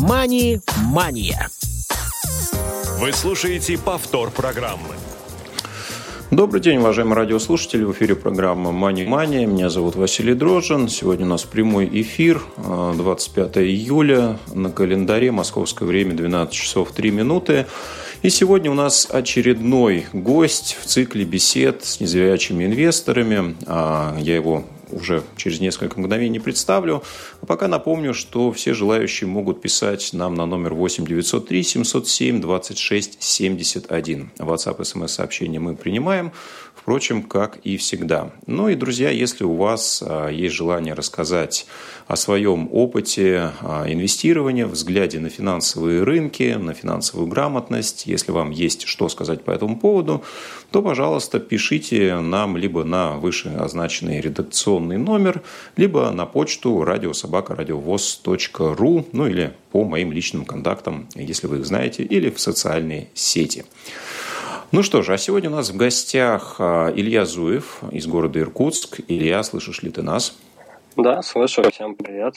«Мани-мания». Вы слушаете повтор программы. Добрый день, уважаемые радиослушатели. В эфире программа «Мани Мания». Меня зовут Василий Дрожжин. Сегодня у нас прямой эфир, 25 июля. На календаре московское время 12 часов 3 минуты. И сегодня у нас очередной гость в цикле бесед с незрячими инвесторами. А, я его уже через несколько мгновений представлю. А пока напомню, что все желающие могут писать нам на номер 8 903 707 26 71. WhatsApp и смс-сообщения мы принимаем, впрочем, как и всегда. Ну и, друзья, если у вас а, есть желание рассказать о своем опыте а, инвестирования, взгляде на финансовые рынки, на финансовую грамотность, если вам есть что сказать по этому поводу, то, пожалуйста, пишите нам либо на вышеозначенный редакционный номер, либо на почту радиособакарадиовоз.ру, ну или по моим личным контактам, если вы их знаете, или в социальные сети. Ну что же, а сегодня у нас в гостях а, Илья Зуев из города Иркутск. Илья, слышишь ли ты нас? Да, слышу. Всем привет.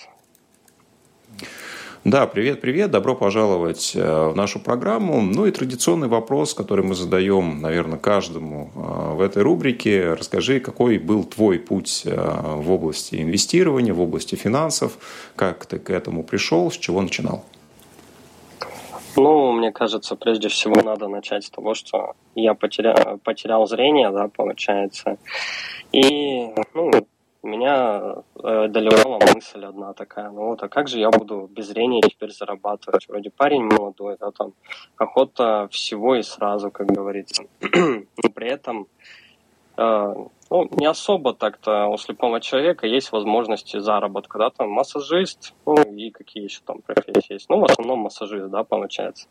Да, привет, привет, добро пожаловать э, в нашу программу. Ну и традиционный вопрос, который мы задаем, наверное, каждому э, в этой рубрике. Расскажи, какой был твой путь э, в области инвестирования, в области финансов, как ты к этому пришел, с чего начинал? Ну, мне кажется, прежде всего надо начать с того, что я потерял, потерял зрение, да, получается. И, ну, меня э, доливала мысль одна такая, ну вот, а как же я буду без зрения теперь зарабатывать? Вроде парень молодой, да, там, охота всего и сразу, как говорится. Но при этом, э, ну, не особо так-то у слепого человека есть возможности заработка, да, там, массажист, ну, и какие еще там профессии есть. Ну, в основном массажист, да, получается.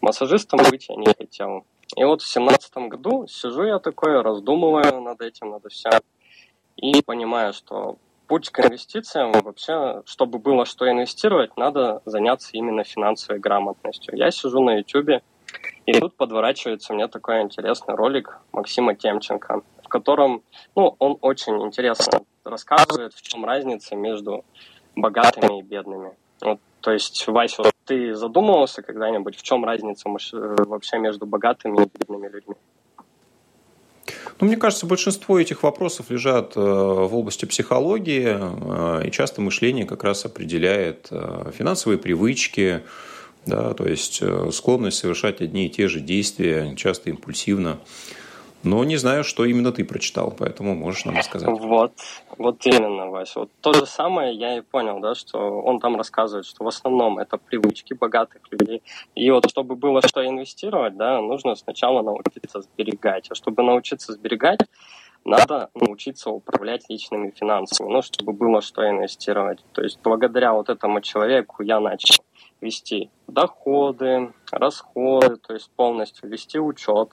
Массажистом быть я не хотел. И вот в семнадцатом году сижу я такой, раздумываю над этим, над всем и понимаю, что путь к инвестициям вообще, чтобы было что инвестировать, надо заняться именно финансовой грамотностью. Я сижу на YouTube, и тут подворачивается мне такой интересный ролик Максима Темченко, котором, ну, он очень интересно рассказывает, в чем разница между богатыми и бедными. Вот, то есть, Вася, вот ты задумывался когда-нибудь, в чем разница вообще между богатыми и бедными людьми? Ну, мне кажется, большинство этих вопросов лежат э, в области психологии, э, и часто мышление как раз определяет э, финансовые привычки, да, то есть склонность совершать одни и те же действия, часто импульсивно. Но не знаю, что именно ты прочитал, поэтому можешь нам рассказать. Вот, вот именно, Вася. Вот то же самое я и понял, да, что он там рассказывает, что в основном это привычки богатых людей. И вот чтобы было что инвестировать, да, нужно сначала научиться сберегать. А чтобы научиться сберегать, надо научиться управлять личными финансами, ну, чтобы было что инвестировать. То есть благодаря вот этому человеку я начал вести доходы, расходы, то есть полностью вести учет,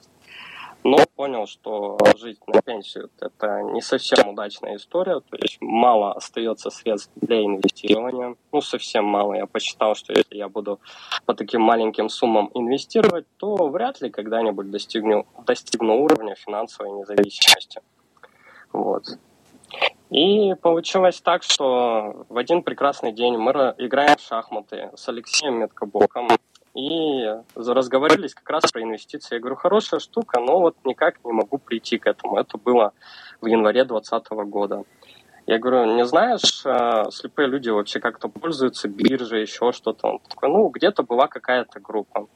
но понял, что жить на пенсию – это не совсем удачная история, то есть мало остается средств для инвестирования, ну, совсем мало. Я посчитал, что если я буду по таким маленьким суммам инвестировать, то вряд ли когда-нибудь достигну, достигну уровня финансовой независимости. Вот. И получилось так, что в один прекрасный день мы играем в шахматы с Алексеем Меткобоком, и разговорились как раз про инвестиции. Я говорю, хорошая штука, но вот никак не могу прийти к этому. Это было в январе 2020 года. Я говорю, не знаешь, а, слепые люди вообще как-то пользуются биржей, еще что-то. Он такой, ну, где-то была какая-то группа.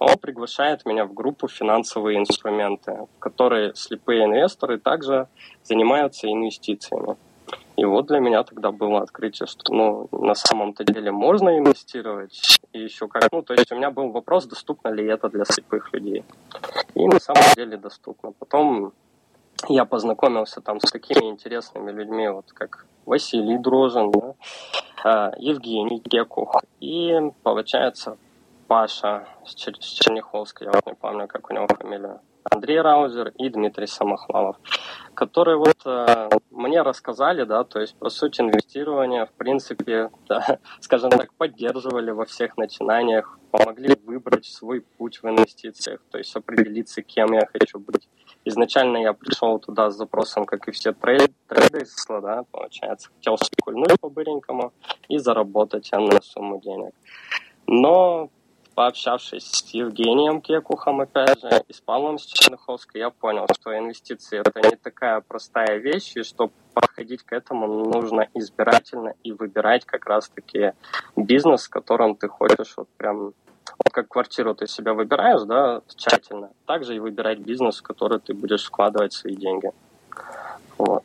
Он приглашает меня в группу «Финансовые инструменты», в которой слепые инвесторы также занимаются инвестициями. И вот для меня тогда было открытие, что ну, на самом-то деле можно инвестировать. И еще как, ну, то есть у меня был вопрос, доступно ли это для слепых людей. И на самом деле доступно. Потом я познакомился там с такими интересными людьми, вот как Василий Дрожин, да, а, Евгений Гекух и, получается, Паша с Черняховской, я вот не помню, как у него фамилия. Андрей Раузер и Дмитрий Самохвалов, которые вот э, мне рассказали, да, то есть про суть инвестирования, в принципе, да, скажем так, поддерживали во всех начинаниях, помогли выбрать свой путь в инвестициях, то есть определиться, кем я хочу быть. Изначально я пришел туда с запросом, как и все трейд, трейдерства, да, получается, хотел спекульнуть по-быренькому и заработать энную сумму денег. Но пообщавшись с Евгением Кекухом, опять же, и с Павлом Черныховской, я понял, что инвестиции – это не такая простая вещь, и что подходить к этому нужно избирательно и выбирать как раз-таки бизнес, в котором ты хочешь вот прям вот как квартиру ты себя выбираешь, да, тщательно, также и выбирать бизнес, в который ты будешь вкладывать свои деньги. Вот.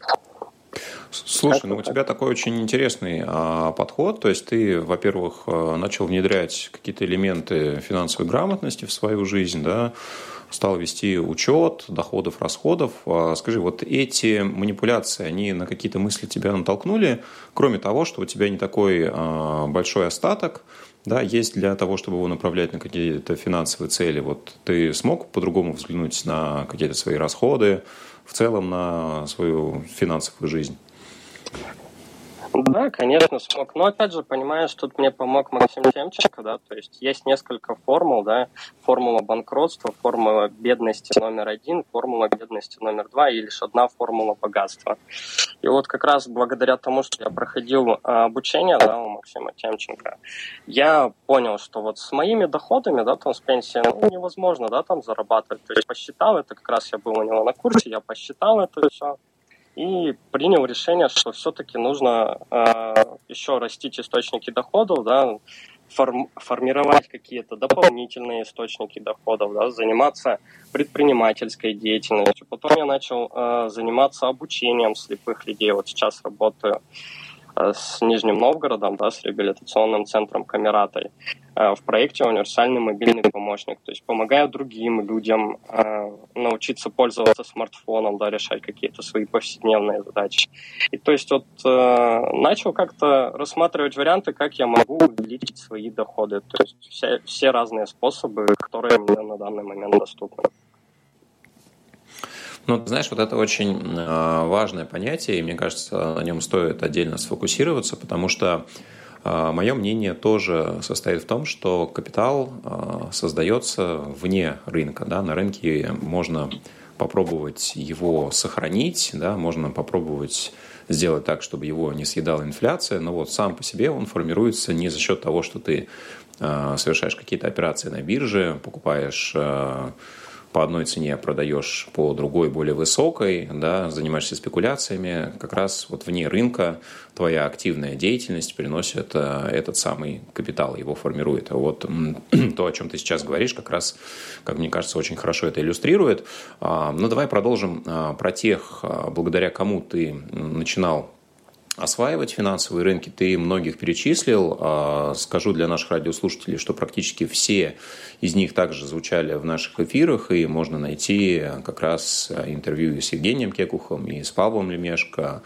Слушай, ну у тебя такой очень интересный а, подход. То есть ты, во-первых, а, начал внедрять какие-то элементы финансовой грамотности в свою жизнь, да, стал вести учет доходов, расходов. А, скажи, вот эти манипуляции, они на какие-то мысли тебя натолкнули, кроме того, что у тебя не такой а, большой остаток, да, есть для того, чтобы его направлять на какие-то финансовые цели. Вот ты смог по-другому взглянуть на какие-то свои расходы, в целом на свою финансовую жизнь? Да, конечно, смог. Но опять же, понимаешь, тут мне помог Максим Темченко, да, то есть есть несколько формул, да, формула банкротства, формула бедности номер один, формула бедности номер два и лишь одна формула богатства. И вот как раз благодаря тому, что я проходил а, обучение, да, у Максима Темченко, я понял, что вот с моими доходами, да, там с пенсии, ну, невозможно, да, там зарабатывать. То есть посчитал это, как раз я был у него на курсе, я посчитал это все, и принял решение, что все-таки нужно э, еще растить источники доходов, да, форм, формировать какие-то дополнительные источники доходов, да, заниматься предпринимательской деятельностью. Потом я начал э, заниматься обучением слепых людей. Вот сейчас работаю Э, с Нижним Новгородом, да, с реабилитационным центром Камератой в проекте «Универсальный мобильный помощник». То есть помогаю другим людям э, научиться пользоваться смартфоном, да, решать какие-то свои повседневные задачи. И то есть вот начал как-то рассматривать варианты, как я могу увеличить свои доходы. То есть все, все разные способы, которые мне на данный момент доступны. Ну, знаешь, вот это очень важное понятие, и мне кажется, на нем стоит отдельно сфокусироваться, потому что Мое мнение тоже состоит в том, что капитал а, создается вне рынка. Да? На рынке можно попробовать его сохранить, да? можно попробовать сделать так, чтобы его не съедала инфляция, но вот сам по себе он формируется не за счет того, что ты совершаешь какие-то операции на бирже, покупаешь по одной цене продаешь по другой, более высокой, да, занимаешься спекуляциями, как раз вот вне рынка твоя активная деятельность приносит э, этот самый капитал, его формирует. А вот то, о чем ты сейчас говоришь, как раз, как мне кажется, очень хорошо это иллюстрирует. А, ну, давай продолжим а, про тех, благодаря кому ты начинал осваивать финансовые рынки. Ты многих перечислил. А, скажу для наших радиослушателей, что практически все из них также звучали в наших эфирах, и можно найти как раз интервью с Евгением Кекухом, и с Павлом Лемешко,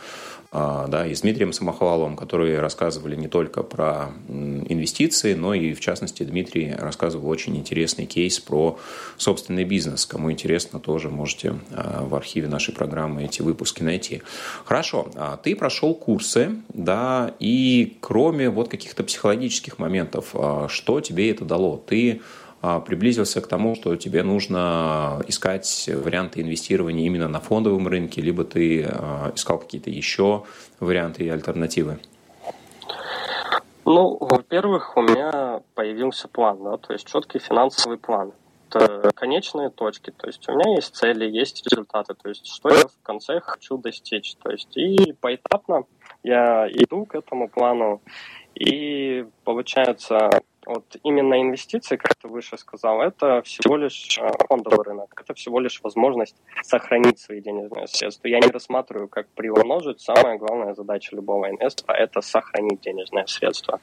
да, и с Дмитрием Самохваловым, которые рассказывали не только про инвестиции, но и, в частности, Дмитрий рассказывал очень интересный кейс про собственный бизнес. Кому интересно, тоже можете а, в архиве нашей программы эти выпуски найти. Хорошо, а ты прошел курсы, да, и кроме вот каких-то психологических моментов, что тебе это дало? Ты а, приблизился к тому, что тебе нужно искать варианты инвестирования именно на фондовом рынке, либо ты а, искал какие-то еще варианты и альтернативы? Ну, во-первых, у меня появился план, да, то есть четкий финансовый план. Это конечные точки, то есть у меня есть цели, есть результаты, то есть что я в конце хочу достичь. То есть и поэтапно я иду к этому плану, и получается вот именно инвестиции, как ты выше сказал, это всего лишь э, фондовый рынок, это всего лишь возможность сохранить свои денежные средства. Я не рассматриваю как приумножить. Самая главная задача любого инвестора – это сохранить денежные средства.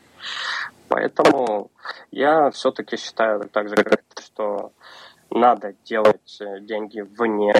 Поэтому я все-таки считаю так же, как что надо делать э, деньги вне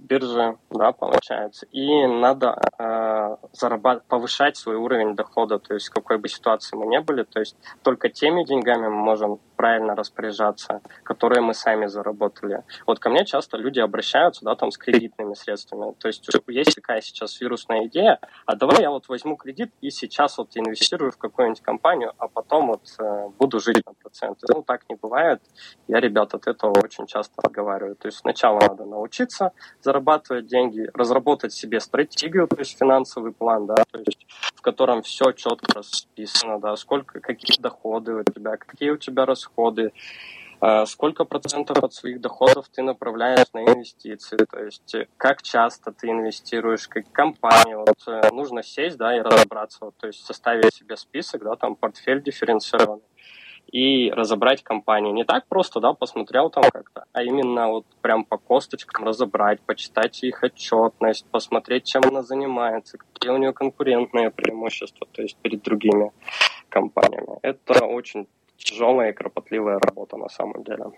бирже, да, получается. И надо э, зарабат- повышать свой уровень дохода, то есть какой бы ситуации мы не были, то есть только теми деньгами мы можем правильно распоряжаться, которые мы сами заработали. Вот ко мне часто люди обращаются, да, там с кредитными средствами. То есть есть такая сейчас вирусная идея, а давай я вот возьму кредит и сейчас вот инвестирую в какую-нибудь компанию, а потом вот э, буду жить на проценты. Ну, так не бывает. Я ребят от этого очень часто отговариваю. То есть сначала надо научиться зарабатывать деньги, разработать себе стратегию, то есть финансовый план, да, то есть в котором все четко расписано, да, сколько, какие доходы у тебя, какие у тебя расходы, а сколько процентов от своих доходов ты направляешь на инвестиции, то есть как часто ты инвестируешь, как компания, вот э, нужно сесть, да, и разобраться, вот, то есть составить себе список, да, там портфель дифференцированный и разобрать компанию. Не так просто, да, посмотрел там как-то, а именно вот прям по косточкам разобрать, почитать их отчетность, посмотреть, чем она занимается, какие у нее конкурентные преимущества, то есть перед другими компаниями. Это очень тяжелая и кропотливая работа на самом деле.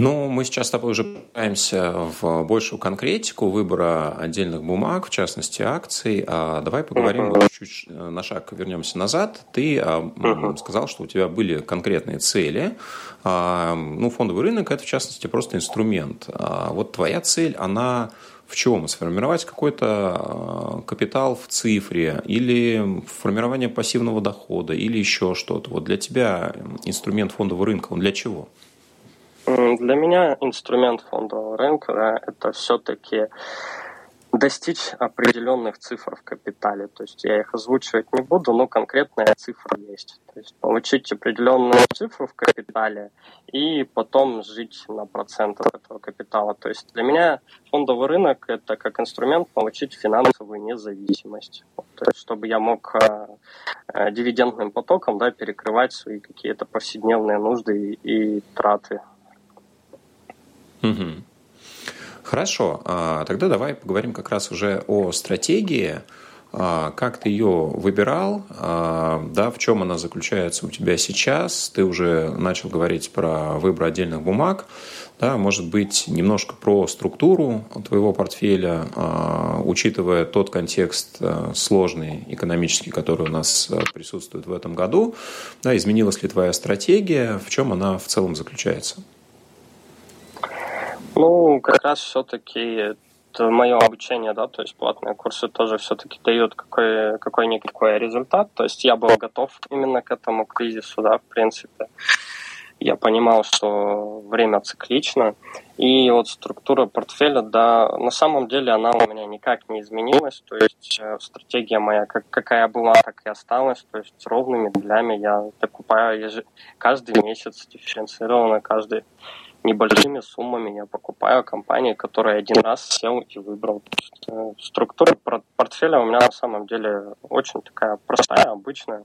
Ну, мы сейчас с тобой уже пытаемся в большую конкретику выбора отдельных бумаг, в частности акций. А давай поговорим uh-huh. вот чуть на шаг вернемся назад. Ты uh-huh. сказал, что у тебя были конкретные цели. А, ну, фондовый рынок это в частности просто инструмент. А вот твоя цель, она в чем? Сформировать какой-то а, капитал в цифре или формирование пассивного дохода или еще что-то. Вот для тебя инструмент фондового рынка, он для чего? Для меня инструмент фондового рынка это все-таки достичь определенных цифр в капитале. То есть я их озвучивать не буду, но конкретная цифра есть. То есть получить определенную цифру в капитале и потом жить на процентах этого капитала. То есть для меня фондовый рынок – это как инструмент получить финансовую независимость. То есть чтобы я мог э, э, дивидендным потоком да, перекрывать свои какие-то повседневные нужды и, и траты. Угу. Хорошо, а, тогда давай поговорим как раз уже о стратегии. А, как ты ее выбирал, а, да, в чем она заключается у тебя сейчас? Ты уже начал говорить про выбор отдельных бумаг, да, может быть, немножко про структуру твоего портфеля, учитывая тот контекст сложный экономический, который у нас присутствует в этом году, да, изменилась ли твоя стратегия, в чем она в целом заключается? Ну, как раз все-таки это мое обучение, да, то есть платные курсы тоже все-таки дают какой, какой-никакой результат. То есть я был готов именно к этому кризису, да, в принципе. Я понимал, что время циклично. И вот структура портфеля, да, на самом деле она у меня никак не изменилась. То есть э, стратегия моя, как, какая была, так и осталась. То есть ровными долями я докупаю еж... каждый месяц дифференцированно, каждый небольшими суммами я покупаю компании, которые один раз сел и выбрал. Э, структура портфеля у меня на самом деле очень такая простая, обычная.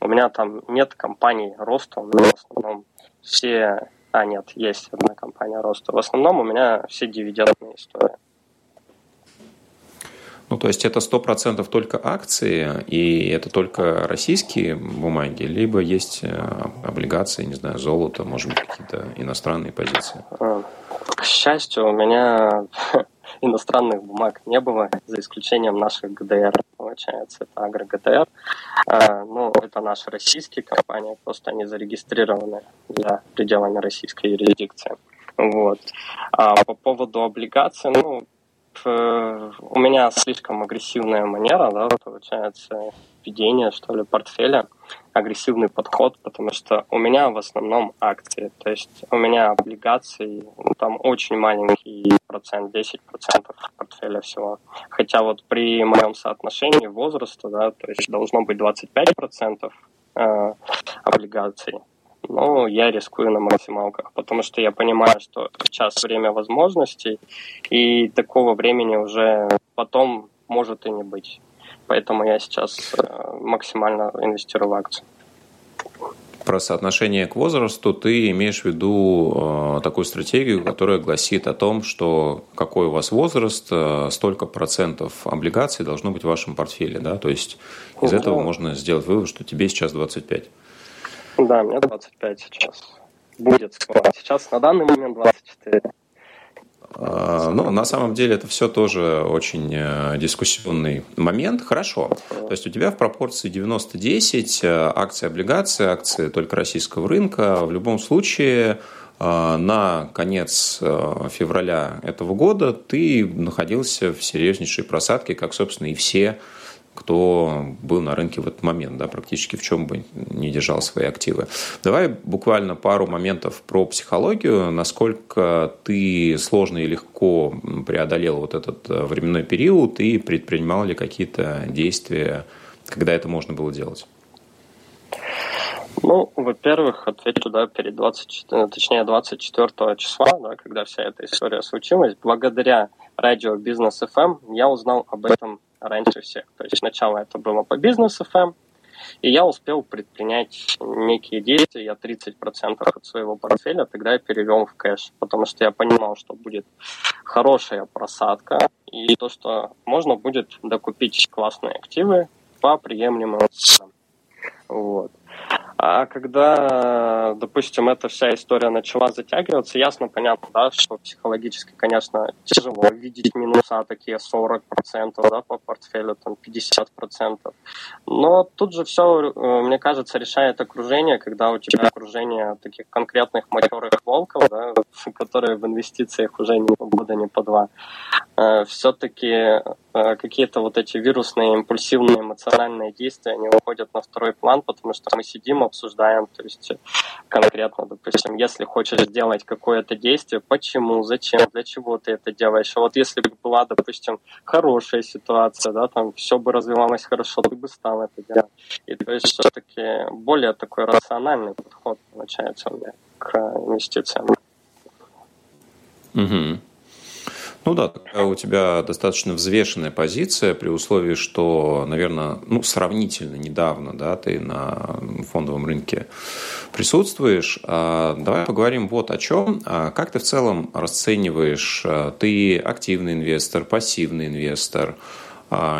У меня там нет компаний роста, у меня в основном все... А, нет, есть одна компания роста. В основном у меня все дивидендные истории. Ну, то есть это 100% только акции, и это только российские бумаги, либо есть э, облигации, не знаю, золото, может быть, какие-то иностранные позиции? А, к счастью, у меня иностранных бумаг не было, за исключением наших ГДР, получается, это Агро-ГДР. А, ну, это наши российские компании, просто они зарегистрированы для пределами российской юрисдикции. Вот. А по поводу облигаций, ну, Э, у меня слишком агрессивная манера, да, получается, ведение, что ли, портфеля, агрессивный подход, потому что у меня в основном акции, то есть у меня облигации, ну, там очень маленький процент, 10% портфеля всего. Хотя вот при моем соотношении возраста, да, то есть должно быть 25% э, облигаций, но я рискую на максималках, потому что я понимаю, что сейчас время возможностей, и такого времени уже потом может и не быть. Поэтому я сейчас э, максимально инвестирую в акции. Про соотношение к возрасту ты имеешь в виду э, такую стратегию, которая гласит о том, что какой у вас возраст, э, столько процентов облигаций должно быть в вашем портфеле, да? То есть из ну, этого можно сделать вывод, что тебе сейчас 25. Да, мне 25 сейчас. Будет скоро. Сейчас на данный момент 24. А, ну, на самом деле это все тоже очень э, дискуссионный момент. Хорошо. То есть у тебя в пропорции 90-10 э, акции, облигации, акции только российского рынка. В любом случае э, на конец февраля этого года ты находился в серьезнейшей просадке, как, собственно, и все кто был на рынке в этот момент, да, практически в чем бы не держал свои активы. Давай буквально пару моментов про психологию, насколько ты сложно и легко преодолел вот этот э, временной период и предпринимал ли какие-то действия, когда это можно было делать? Ну, во-первых, отвечу, да, перед 24, точнее, 24 числа, да, когда вся эта история случилась, благодаря радио Бизнес FM я узнал об этом раньше всех. То есть сначала это было по Бизнес FM, и я успел предпринять некие действия, я 30% от своего портфеля тогда перевел в кэш, потому что я понимал, что будет хорошая просадка, и то, что можно будет докупить классные активы по приемлемым ценам. Вот. А когда, допустим, эта вся история начала затягиваться, ясно, понятно, да, что психологически, конечно, тяжело видеть минуса такие 40%, да, по портфелю, там 50%. Но тут же все, э, мне кажется, решает окружение, когда у тебя окружение таких конкретных матерых волков, да, которые в инвестициях уже не по года, не по два. Э, Все-таки э, какие-то вот эти вирусные, импульсивные, эмоциональные действия, они уходят на второй план, потому что мы сидим, обсуждаем, то есть конкретно, допустим, если хочешь сделать какое-то действие, почему, зачем, для чего ты это делаешь. А вот если бы была, допустим, хорошая ситуация, да, там все бы развивалось хорошо, ты бы стал это делать. И то есть все-таки более такой рациональный подход получается у меня к инвестициям. Угу. Ну да, у тебя достаточно взвешенная позиция при условии, что, наверное, ну, сравнительно недавно да, ты на фондовом рынке присутствуешь. А, давай поговорим вот о чем. А, как ты в целом расцениваешь, а, ты активный инвестор, пассивный инвестор,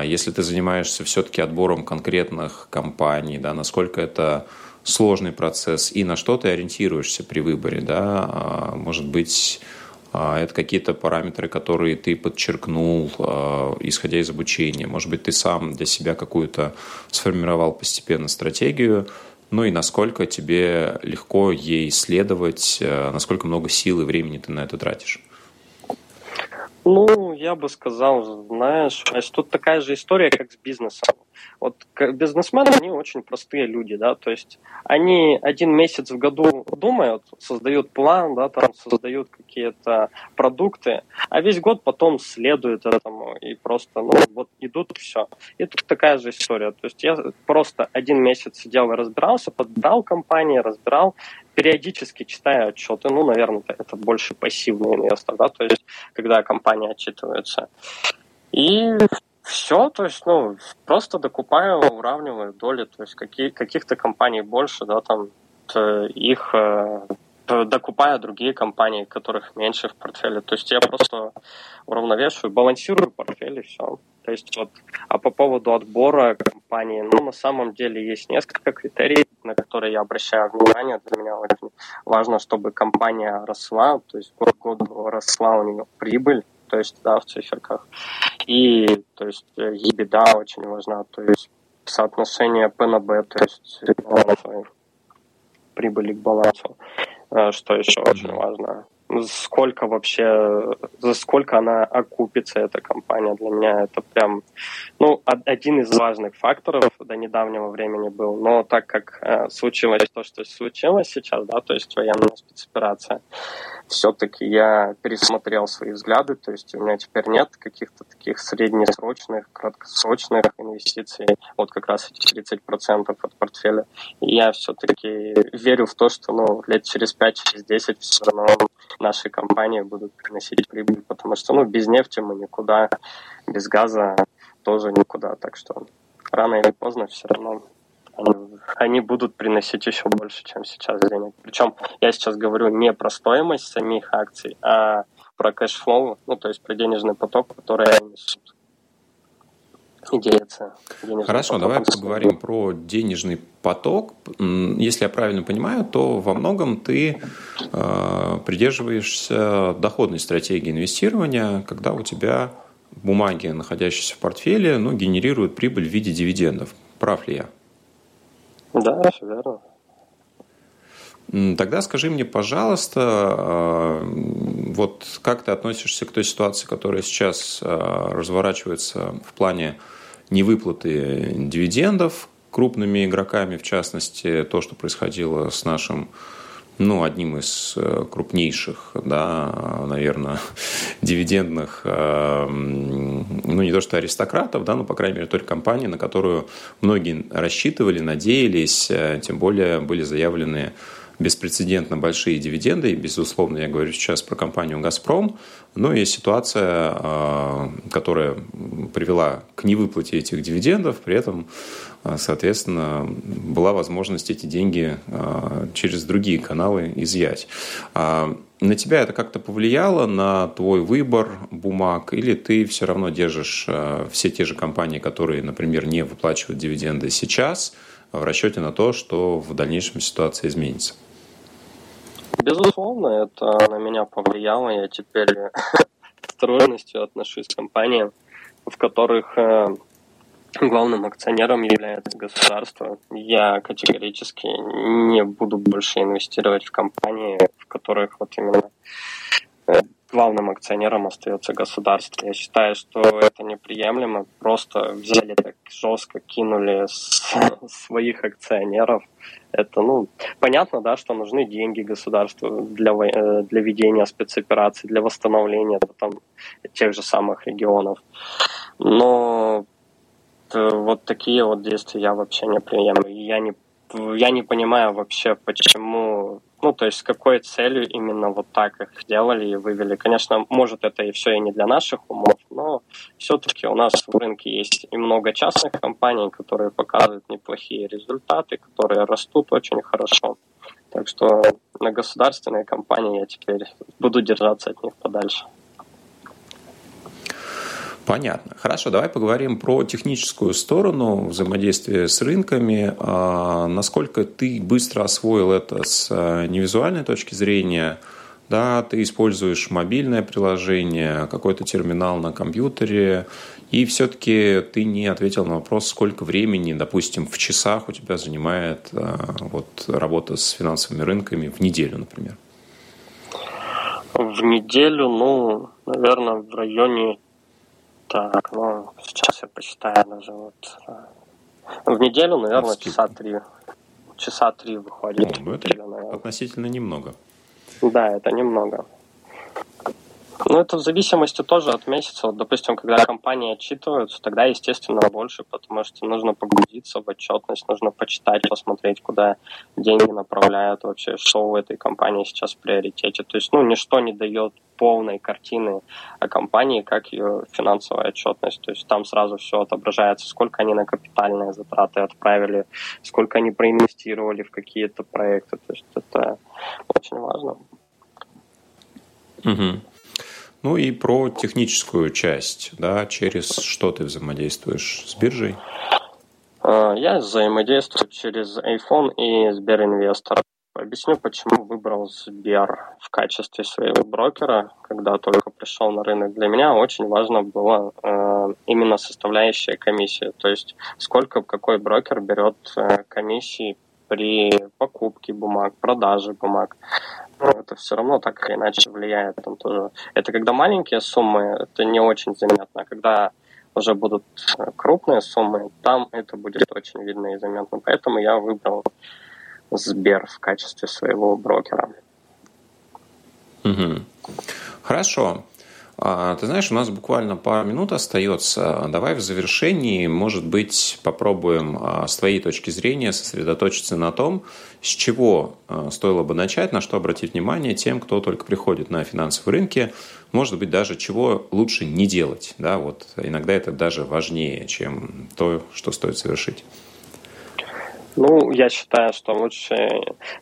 если ты занимаешься все-таки отбором конкретных компаний, да, насколько это сложный процесс и на что ты ориентируешься при выборе, да, может быть, а, это какие-то параметры, которые ты подчеркнул, а, исходя из обучения. Может быть, ты сам для себя какую-то сформировал постепенно стратегию, ну и насколько тебе легко ей следовать, а, насколько много сил и времени ты на это тратишь? Ну, я бы сказал, знаешь, тут такая же история, как с бизнесом. Вот бизнесмены, они очень простые люди, да, то есть они один месяц в году думают, создают план, да, там создают какие-то продукты, а весь год потом следуют этому и просто, ну, вот идут все. И тут такая же история, то есть я просто один месяц сидел и разбирался, подбирал компании, разбирал, периодически читаю отчеты, ну, наверное, это больше пассивный инвестор, да, то есть когда компания отчитывается. И все, то есть, ну, просто докупаю, уравниваю доли, то есть какие, каких-то компаний больше, да, там их э, докупаю другие компании, которых меньше в портфеле. То есть я просто уравновешиваю, балансирую портфель и все. То есть вот, а по поводу отбора компании, ну, на самом деле есть несколько критерий, на которые я обращаю внимание. Для меня очень важно, чтобы компания росла, то есть год к году росла у нее прибыль, то есть, да, в циферках. И, то есть, EBITDA очень важна, то есть, соотношение P на B, то есть, прибыли к балансу, э, что еще очень важно сколько вообще, за сколько она окупится, эта компания. Для меня это прям, ну, один из важных факторов до недавнего времени был. Но так как э, случилось то, что случилось сейчас, да, то есть военная спецоперация, все-таки я пересмотрел свои взгляды, то есть у меня теперь нет каких-то таких среднесрочных, краткосрочных инвестиций, вот как раз эти 30% от портфеля. И я все-таки верю в то, что, ну, лет через 5-10 через все равно наши компании будут приносить прибыль, потому что ну, без нефти мы никуда, без газа тоже никуда. Так что рано или поздно все равно они, будут приносить еще больше, чем сейчас денег. Причем я сейчас говорю не про стоимость самих акций, а про cash flow, ну то есть про денежный поток, который они несут и делятся. Хорошо, давай поговорим про денежный поток. Если я правильно понимаю, то во многом ты э, придерживаешься доходной стратегии инвестирования, когда у тебя бумаги, находящиеся в портфеле, ну, генерируют прибыль в виде дивидендов. Прав ли я? Да, все верно. Тогда скажи мне, пожалуйста, э, вот как ты относишься к той ситуации, которая сейчас э, разворачивается в плане невыплаты дивидендов крупными игроками, в частности, то, что происходило с нашим ну, одним из э, крупнейших, да, наверное, дивидендных, э, ну, не то что аристократов, да, но, по крайней мере, той компании, на которую многие рассчитывали, надеялись, э, тем более были заявлены беспрецедентно большие дивиденды. И, безусловно, я говорю сейчас про компанию «Газпром». Но есть ситуация, а, которая привела к невыплате этих дивидендов. При этом, а, соответственно, была возможность эти деньги а, через другие каналы изъять. На тебя это как-то повлияло на твой выбор бумаг? Или ты все равно держишь все те же компании, которые, например, не выплачивают дивиденды сейчас, в расчете на то, что в дальнейшем ситуация изменится? Безусловно, это на меня повлияло. Я теперь с отношусь к компаниям, в которых э, главным акционером является государство. Я категорически не буду больше инвестировать в компании, в которых вот именно главным акционером остается государство. Я считаю, что это неприемлемо. Просто взяли так жестко, кинули своих акционеров. Это, ну, понятно, да, что нужны деньги государству для, э, для ведения спецопераций, для восстановления там, тех же самых регионов. Но э, вот такие вот действия я вообще не приемлю. Я не, я не понимаю вообще, почему ну, то есть с какой целью именно вот так их сделали и вывели. Конечно, может это и все и не для наших умов, но все-таки у нас в рынке есть и много частных компаний, которые показывают неплохие результаты, которые растут очень хорошо. Так что на государственные компании я теперь буду держаться от них подальше. Понятно. Хорошо, давай поговорим про техническую сторону взаимодействия с рынками. А, насколько ты быстро освоил это с а, невизуальной точки зрения? Да, ты используешь мобильное приложение, какой-то терминал на компьютере, и все-таки ты не ответил на вопрос, сколько времени, допустим, в часах у тебя занимает а, вот, работа с финансовыми рынками в неделю, например. В неделю, ну, наверное, в районе так, ну, сейчас я посчитаю даже вот. Э, в неделю, наверное, Сколько? часа три. Часа три выходит. Ну, это наверное. относительно немного. Да, это немного. Ну, это в зависимости тоже от месяца. Вот, допустим, когда компании отчитываются, тогда, естественно, больше, потому что нужно погрузиться в отчетность, нужно почитать, посмотреть, куда деньги направляют вообще, что в этой компании сейчас в приоритете. То есть, ну, ничто не дает полной картины о компании, как ее финансовая отчетность. То есть там сразу все отображается, сколько они на капитальные затраты отправили, сколько они проинвестировали в какие-то проекты. То есть это очень важно. Угу. Ну и про техническую часть, да, через что ты взаимодействуешь с биржей? А, я взаимодействую через iPhone и Сберинвестор. Объясню, почему выбрал Сбер в качестве своего брокера, когда только пришел на рынок. Для меня очень важно было э, именно составляющая комиссии, то есть сколько какой брокер берет э, комиссии при покупке бумаг, продаже бумаг. Но это все равно так или иначе влияет. Там тоже. Это когда маленькие суммы, это не очень заметно. А когда уже будут э, крупные суммы, там это будет очень видно и заметно. Поэтому я выбрал Сбер в качестве своего брокера. Угу. Хорошо. А, ты знаешь, у нас буквально пару минут остается. Давай в завершении, может быть, попробуем а, с твоей точки зрения сосредоточиться на том, с чего а, стоило бы начать, на что обратить внимание тем, кто только приходит на финансовые рынки, может быть, даже чего лучше не делать. Да, вот иногда это даже важнее, чем то, что стоит совершить. Ну, я считаю, что лучше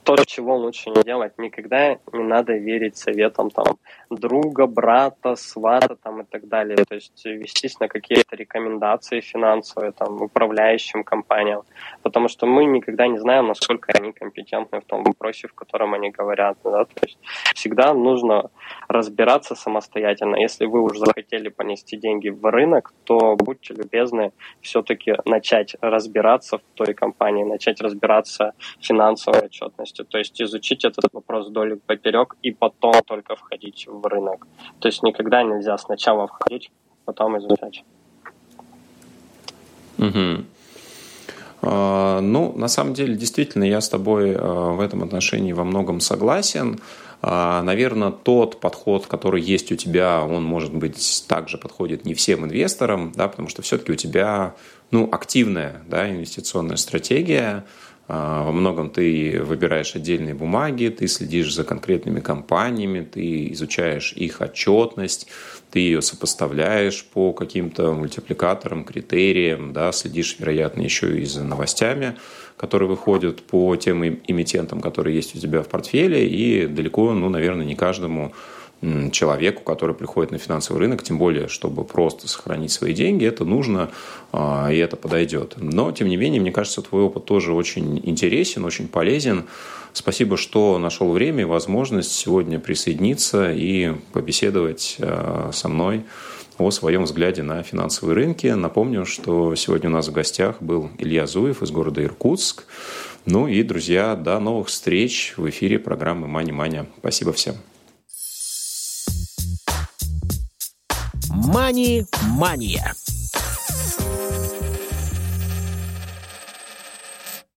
то, чего лучше не делать, никогда не надо верить советам там друга, брата, свата там и так далее. То есть вестись на какие-то рекомендации финансовые там управляющим компаниям, потому что мы никогда не знаем, насколько они компетентны в том вопросе, в котором они говорят. Да? То есть всегда нужно разбираться самостоятельно. Если вы уже захотели понести деньги в рынок, то будьте любезны все-таки начать разбираться в той компании, начать разбираться в финансовой отчетности, то есть изучить этот вопрос вдоль поперек и потом только входить в рынок. То есть никогда нельзя сначала входить, потом изучать. Угу. Ну, на самом деле, действительно, я с тобой а, в этом отношении во многом согласен. А, Наверное, тот подход, который есть у тебя, он, может быть, также подходит не всем инвесторам, да, потому что все-таки у тебя ну, активная да, инвестиционная стратегия, а, во многом ты выбираешь отдельные бумаги, ты следишь за конкретными компаниями, ты изучаешь их отчетность, ты ее сопоставляешь по каким-то мультипликаторам, критериям, да, следишь, вероятно, еще и за новостями, которые выходят по тем эмитентам, которые есть у тебя в портфеле, и далеко, ну, наверное, не каждому человеку, который приходит на финансовый рынок, тем более, чтобы просто сохранить свои деньги, это нужно, а, и это подойдет. Но, тем не менее, мне кажется, твой опыт тоже очень интересен, очень полезен. Спасибо, что нашел время и возможность сегодня присоединиться и побеседовать а, со мной о своем взгляде на финансовые рынки. Напомню, что сегодня у нас в гостях был Илья Зуев из города Иркутск. Ну и, друзья, до новых встреч в эфире программы «Мани Маня». Спасибо всем. «Мани-мания».